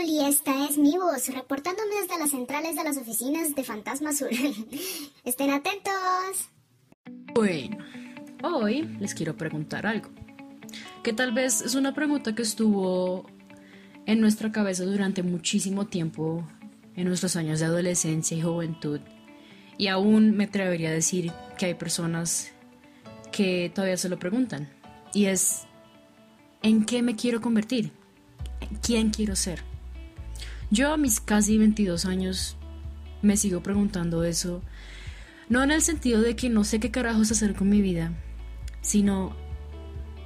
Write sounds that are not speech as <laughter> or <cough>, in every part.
Y esta es mi voz, reportándome desde las centrales de las oficinas de Fantasma Azul. <laughs> Estén atentos. Bueno, hoy les quiero preguntar algo, que tal vez es una pregunta que estuvo en nuestra cabeza durante muchísimo tiempo en nuestros años de adolescencia y juventud, y aún me atrevería a decir que hay personas que todavía se lo preguntan, y es, ¿en qué me quiero convertir? quién quiero ser. Yo a mis casi 22 años me sigo preguntando eso, no en el sentido de que no sé qué carajos hacer con mi vida, sino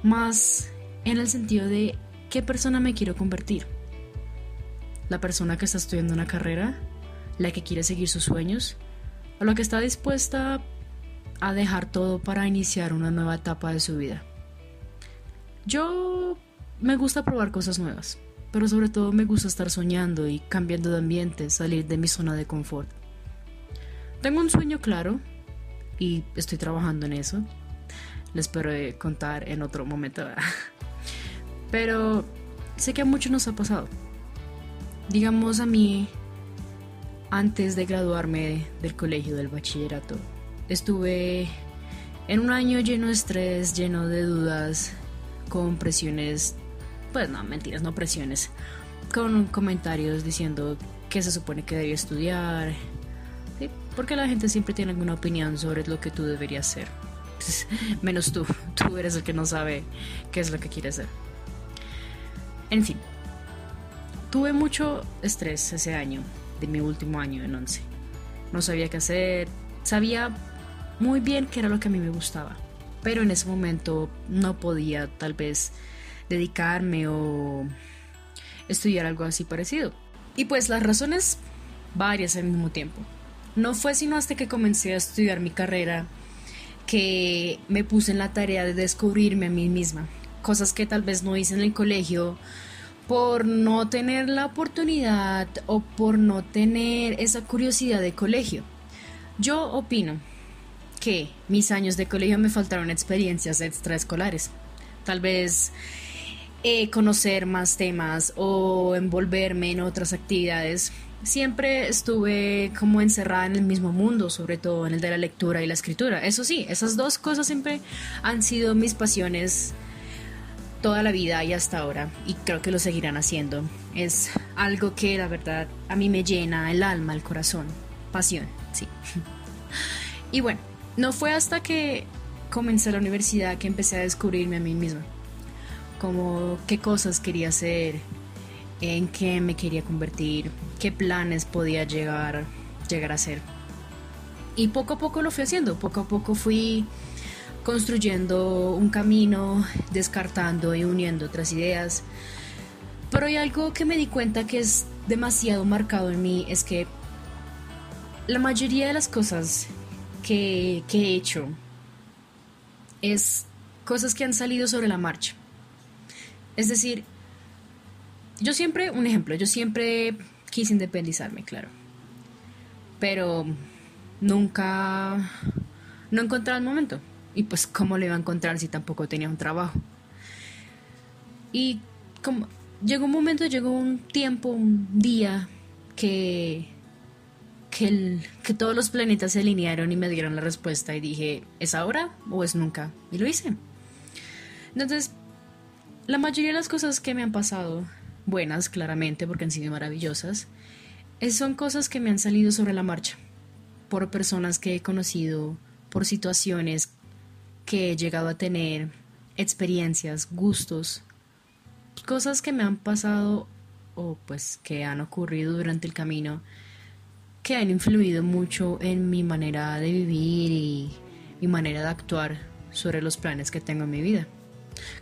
más en el sentido de qué persona me quiero convertir. La persona que está estudiando una carrera, la que quiere seguir sus sueños, o la que está dispuesta a dejar todo para iniciar una nueva etapa de su vida. Yo me gusta probar cosas nuevas pero sobre todo me gusta estar soñando y cambiando de ambiente, salir de mi zona de confort. Tengo un sueño claro y estoy trabajando en eso. Les espero contar en otro momento. <laughs> Pero sé que a muchos nos ha pasado. Digamos a mí, antes de graduarme del colegio, del bachillerato, estuve en un año lleno de estrés, lleno de dudas, con presiones pues no, mentiras, no presiones, con comentarios diciendo que se supone que debía estudiar, porque la gente siempre tiene alguna opinión sobre lo que tú deberías hacer. <laughs> Menos tú, <laughs> tú eres el que no sabe qué es lo que quiere hacer. En fin, tuve mucho estrés ese año, de mi último año en 11. No sabía qué hacer, sabía muy bien qué era lo que a mí me gustaba, pero en ese momento no podía tal vez dedicarme o estudiar algo así parecido. Y pues las razones varias al mismo tiempo. No fue sino hasta que comencé a estudiar mi carrera que me puse en la tarea de descubrirme a mí misma, cosas que tal vez no hice en el colegio por no tener la oportunidad o por no tener esa curiosidad de colegio. Yo opino que mis años de colegio me faltaron experiencias extraescolares. Tal vez eh, conocer más temas o envolverme en otras actividades. Siempre estuve como encerrada en el mismo mundo, sobre todo en el de la lectura y la escritura. Eso sí, esas dos cosas siempre han sido mis pasiones toda la vida y hasta ahora, y creo que lo seguirán haciendo. Es algo que la verdad a mí me llena el alma, el corazón. Pasión, sí. <laughs> Y bueno, no fue hasta que comencé la universidad que empecé a descubrirme a mí misma como qué cosas quería hacer, en qué me quería convertir, qué planes podía llegar, llegar a hacer. Y poco a poco lo fui haciendo, poco a poco fui construyendo un camino, descartando y uniendo otras ideas. Pero hay algo que me di cuenta que es demasiado marcado en mí, es que la mayoría de las cosas que, que he hecho es cosas que han salido sobre la marcha. Es decir, yo siempre, un ejemplo, yo siempre quise independizarme, claro. Pero nunca, no encontraba el momento. Y pues, ¿cómo lo iba a encontrar si tampoco tenía un trabajo? Y como llegó un momento, llegó un tiempo, un día que, que, que todos los planetas se alinearon y me dieron la respuesta y dije, ¿es ahora o es nunca? Y lo hice. Entonces, la mayoría de las cosas que me han pasado, buenas claramente porque han sido maravillosas, son cosas que me han salido sobre la marcha, por personas que he conocido, por situaciones que he llegado a tener, experiencias, gustos, cosas que me han pasado o pues que han ocurrido durante el camino que han influido mucho en mi manera de vivir y mi manera de actuar sobre los planes que tengo en mi vida.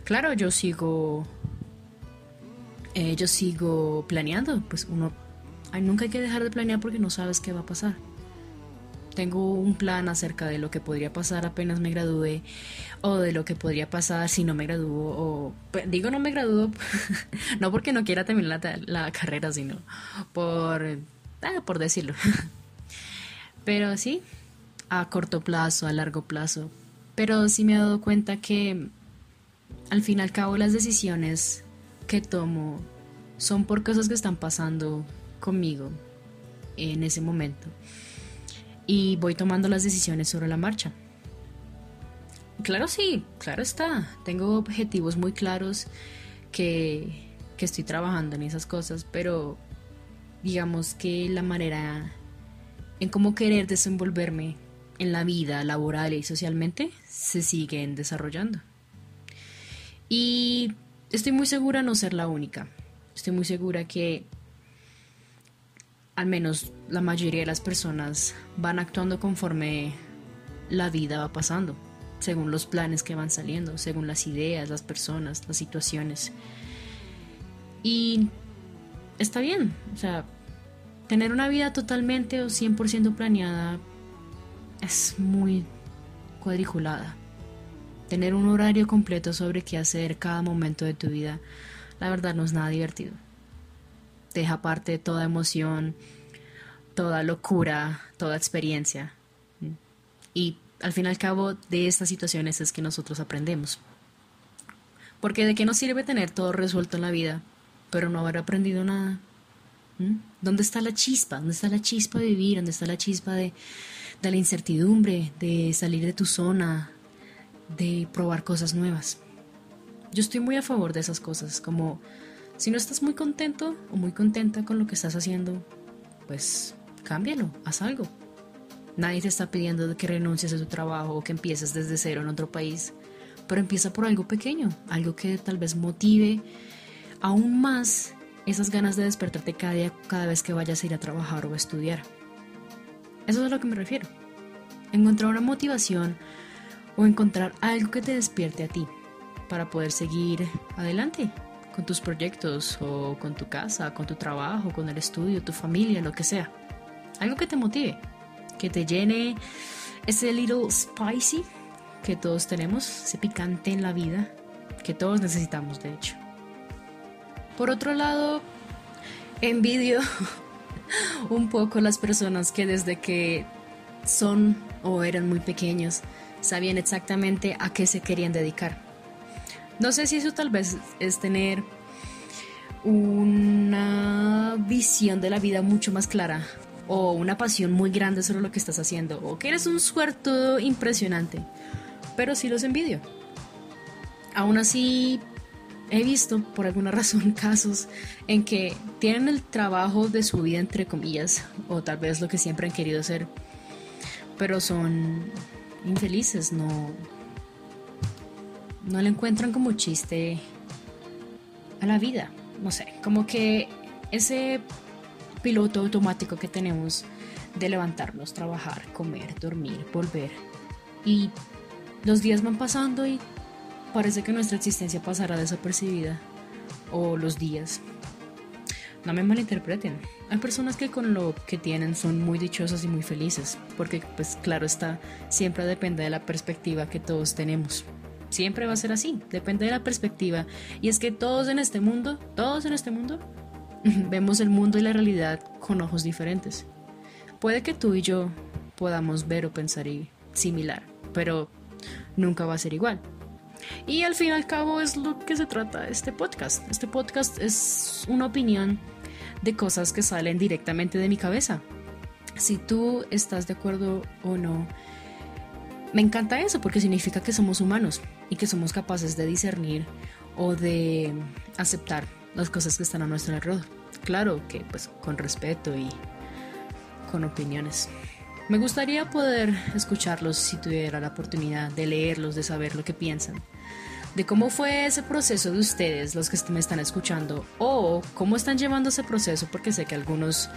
Claro, yo sigo. Eh, yo sigo planeando. Pues uno. nunca hay que dejar de planear porque no sabes qué va a pasar. Tengo un plan acerca de lo que podría pasar apenas me gradúe o de lo que podría pasar si no me gradúo o digo no me gradúo <laughs> no porque no quiera terminar la, la carrera sino por ah, por decirlo <laughs> pero sí a corto plazo a largo plazo pero sí me he dado cuenta que al fin y al cabo las decisiones que tomo son por cosas que están pasando conmigo en ese momento. Y voy tomando las decisiones sobre la marcha. Claro, sí, claro está. Tengo objetivos muy claros que, que estoy trabajando en esas cosas, pero digamos que la manera en cómo querer desenvolverme en la vida laboral y socialmente se siguen desarrollando. Y estoy muy segura no ser la única. Estoy muy segura que al menos la mayoría de las personas van actuando conforme la vida va pasando, según los planes que van saliendo, según las ideas, las personas, las situaciones. Y está bien, o sea, tener una vida totalmente o 100% planeada es muy cuadriculada. Tener un horario completo sobre qué hacer cada momento de tu vida, la verdad no es nada divertido. Deja aparte toda emoción, toda locura, toda experiencia. Y al fin y al cabo de estas situaciones es que nosotros aprendemos. Porque de qué nos sirve tener todo resuelto en la vida, pero no haber aprendido nada. ¿Dónde está la chispa? ¿Dónde está la chispa de vivir? ¿Dónde está la chispa de, de la incertidumbre, de salir de tu zona, de probar cosas nuevas? Yo estoy muy a favor de esas cosas, como si no estás muy contento o muy contenta con lo que estás haciendo, pues cámbialo, haz algo. Nadie te está pidiendo que renuncies a tu trabajo o que empieces desde cero en otro país, pero empieza por algo pequeño, algo que tal vez motive aún más esas ganas de despertarte cada día, cada vez que vayas a ir a trabajar o a estudiar. Eso es a lo que me refiero. Encontrar una motivación o encontrar algo que te despierte a ti para poder seguir adelante con tus proyectos o con tu casa, con tu trabajo, con el estudio, tu familia, lo que sea. Algo que te motive, que te llene ese little spicy que todos tenemos, ese picante en la vida que todos necesitamos de hecho. Por otro lado, envidio <laughs> un poco las personas que desde que son o eran muy pequeños sabían exactamente a qué se querían dedicar. No sé si eso tal vez es tener una visión de la vida mucho más clara o una pasión muy grande sobre lo que estás haciendo o que eres un suertudo impresionante, pero sí los envidio. Aún así, he visto por alguna <laughs> razón casos en que tienen el trabajo de su vida entre comillas o tal vez lo que siempre han querido hacer pero son infelices no no le encuentran como chiste a la vida no sé como que ese piloto automático que tenemos de levantarnos trabajar comer dormir volver y los días van pasando y parece que nuestra existencia pasará desapercibida. O los días. No me malinterpreten. Hay personas que con lo que tienen son muy dichosas y muy felices. Porque, pues claro está, siempre depende de la perspectiva que todos tenemos. Siempre va a ser así, depende de la perspectiva. Y es que todos en este mundo, todos en este mundo, <laughs> vemos el mundo y la realidad con ojos diferentes. Puede que tú y yo podamos ver o pensar similar, pero nunca va a ser igual. Y al fin y al cabo es lo que se trata este podcast. Este podcast es una opinión de cosas que salen directamente de mi cabeza. Si tú estás de acuerdo o no, me encanta eso porque significa que somos humanos y que somos capaces de discernir o de aceptar las cosas que están a nuestro alrededor. Claro que pues con respeto y con opiniones. Me gustaría poder escucharlos si tuviera la oportunidad de leerlos, de saber lo que piensan, de cómo fue ese proceso de ustedes, los que me están escuchando, o cómo están llevando ese proceso, porque sé que algunos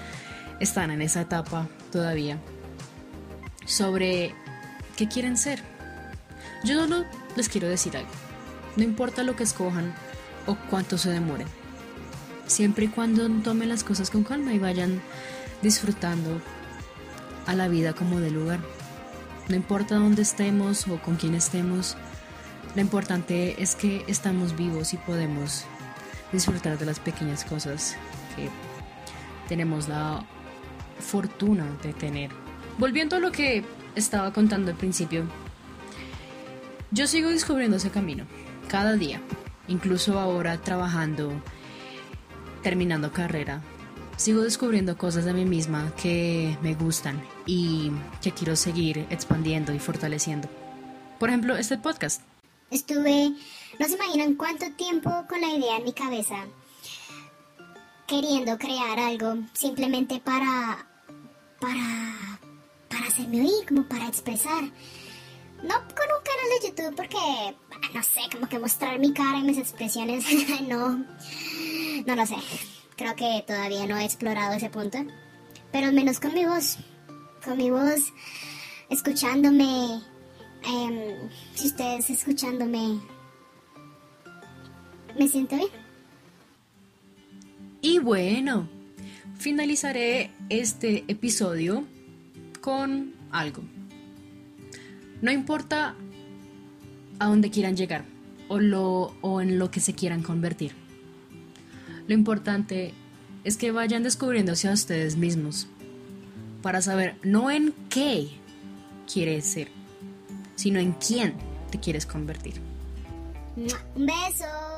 están en esa etapa todavía, sobre qué quieren ser. Yo solo les quiero decir algo, no importa lo que escojan o cuánto se demoren, siempre y cuando tomen las cosas con calma y vayan disfrutando a la vida como de lugar. No importa dónde estemos o con quién estemos, lo importante es que estamos vivos y podemos disfrutar de las pequeñas cosas que tenemos la fortuna de tener. Volviendo a lo que estaba contando al principio, yo sigo descubriendo ese camino cada día, incluso ahora trabajando terminando carrera, sigo descubriendo cosas de mí misma que me gustan y que quiero seguir expandiendo y fortaleciendo. Por ejemplo, este podcast. Estuve, no se imaginan cuánto tiempo con la idea en mi cabeza, queriendo crear algo simplemente para, para, para hacerme oír, como para expresar. No con un canal de YouTube porque, ah, no sé, como que mostrar mi cara y mis expresiones, <laughs> no, no lo sé. Creo que todavía no he explorado ese punto. Pero al menos con mi voz, con mi voz, escuchándome, em, si ustedes escuchándome, me siento bien. Y bueno, finalizaré este episodio con algo. No importa a dónde quieran llegar o, en lo que se quieran convertir. Lo importante es que vayan descubriéndose a ustedes mismos para saber no en qué quieres ser, sino en quién te quieres convertir. Un beso.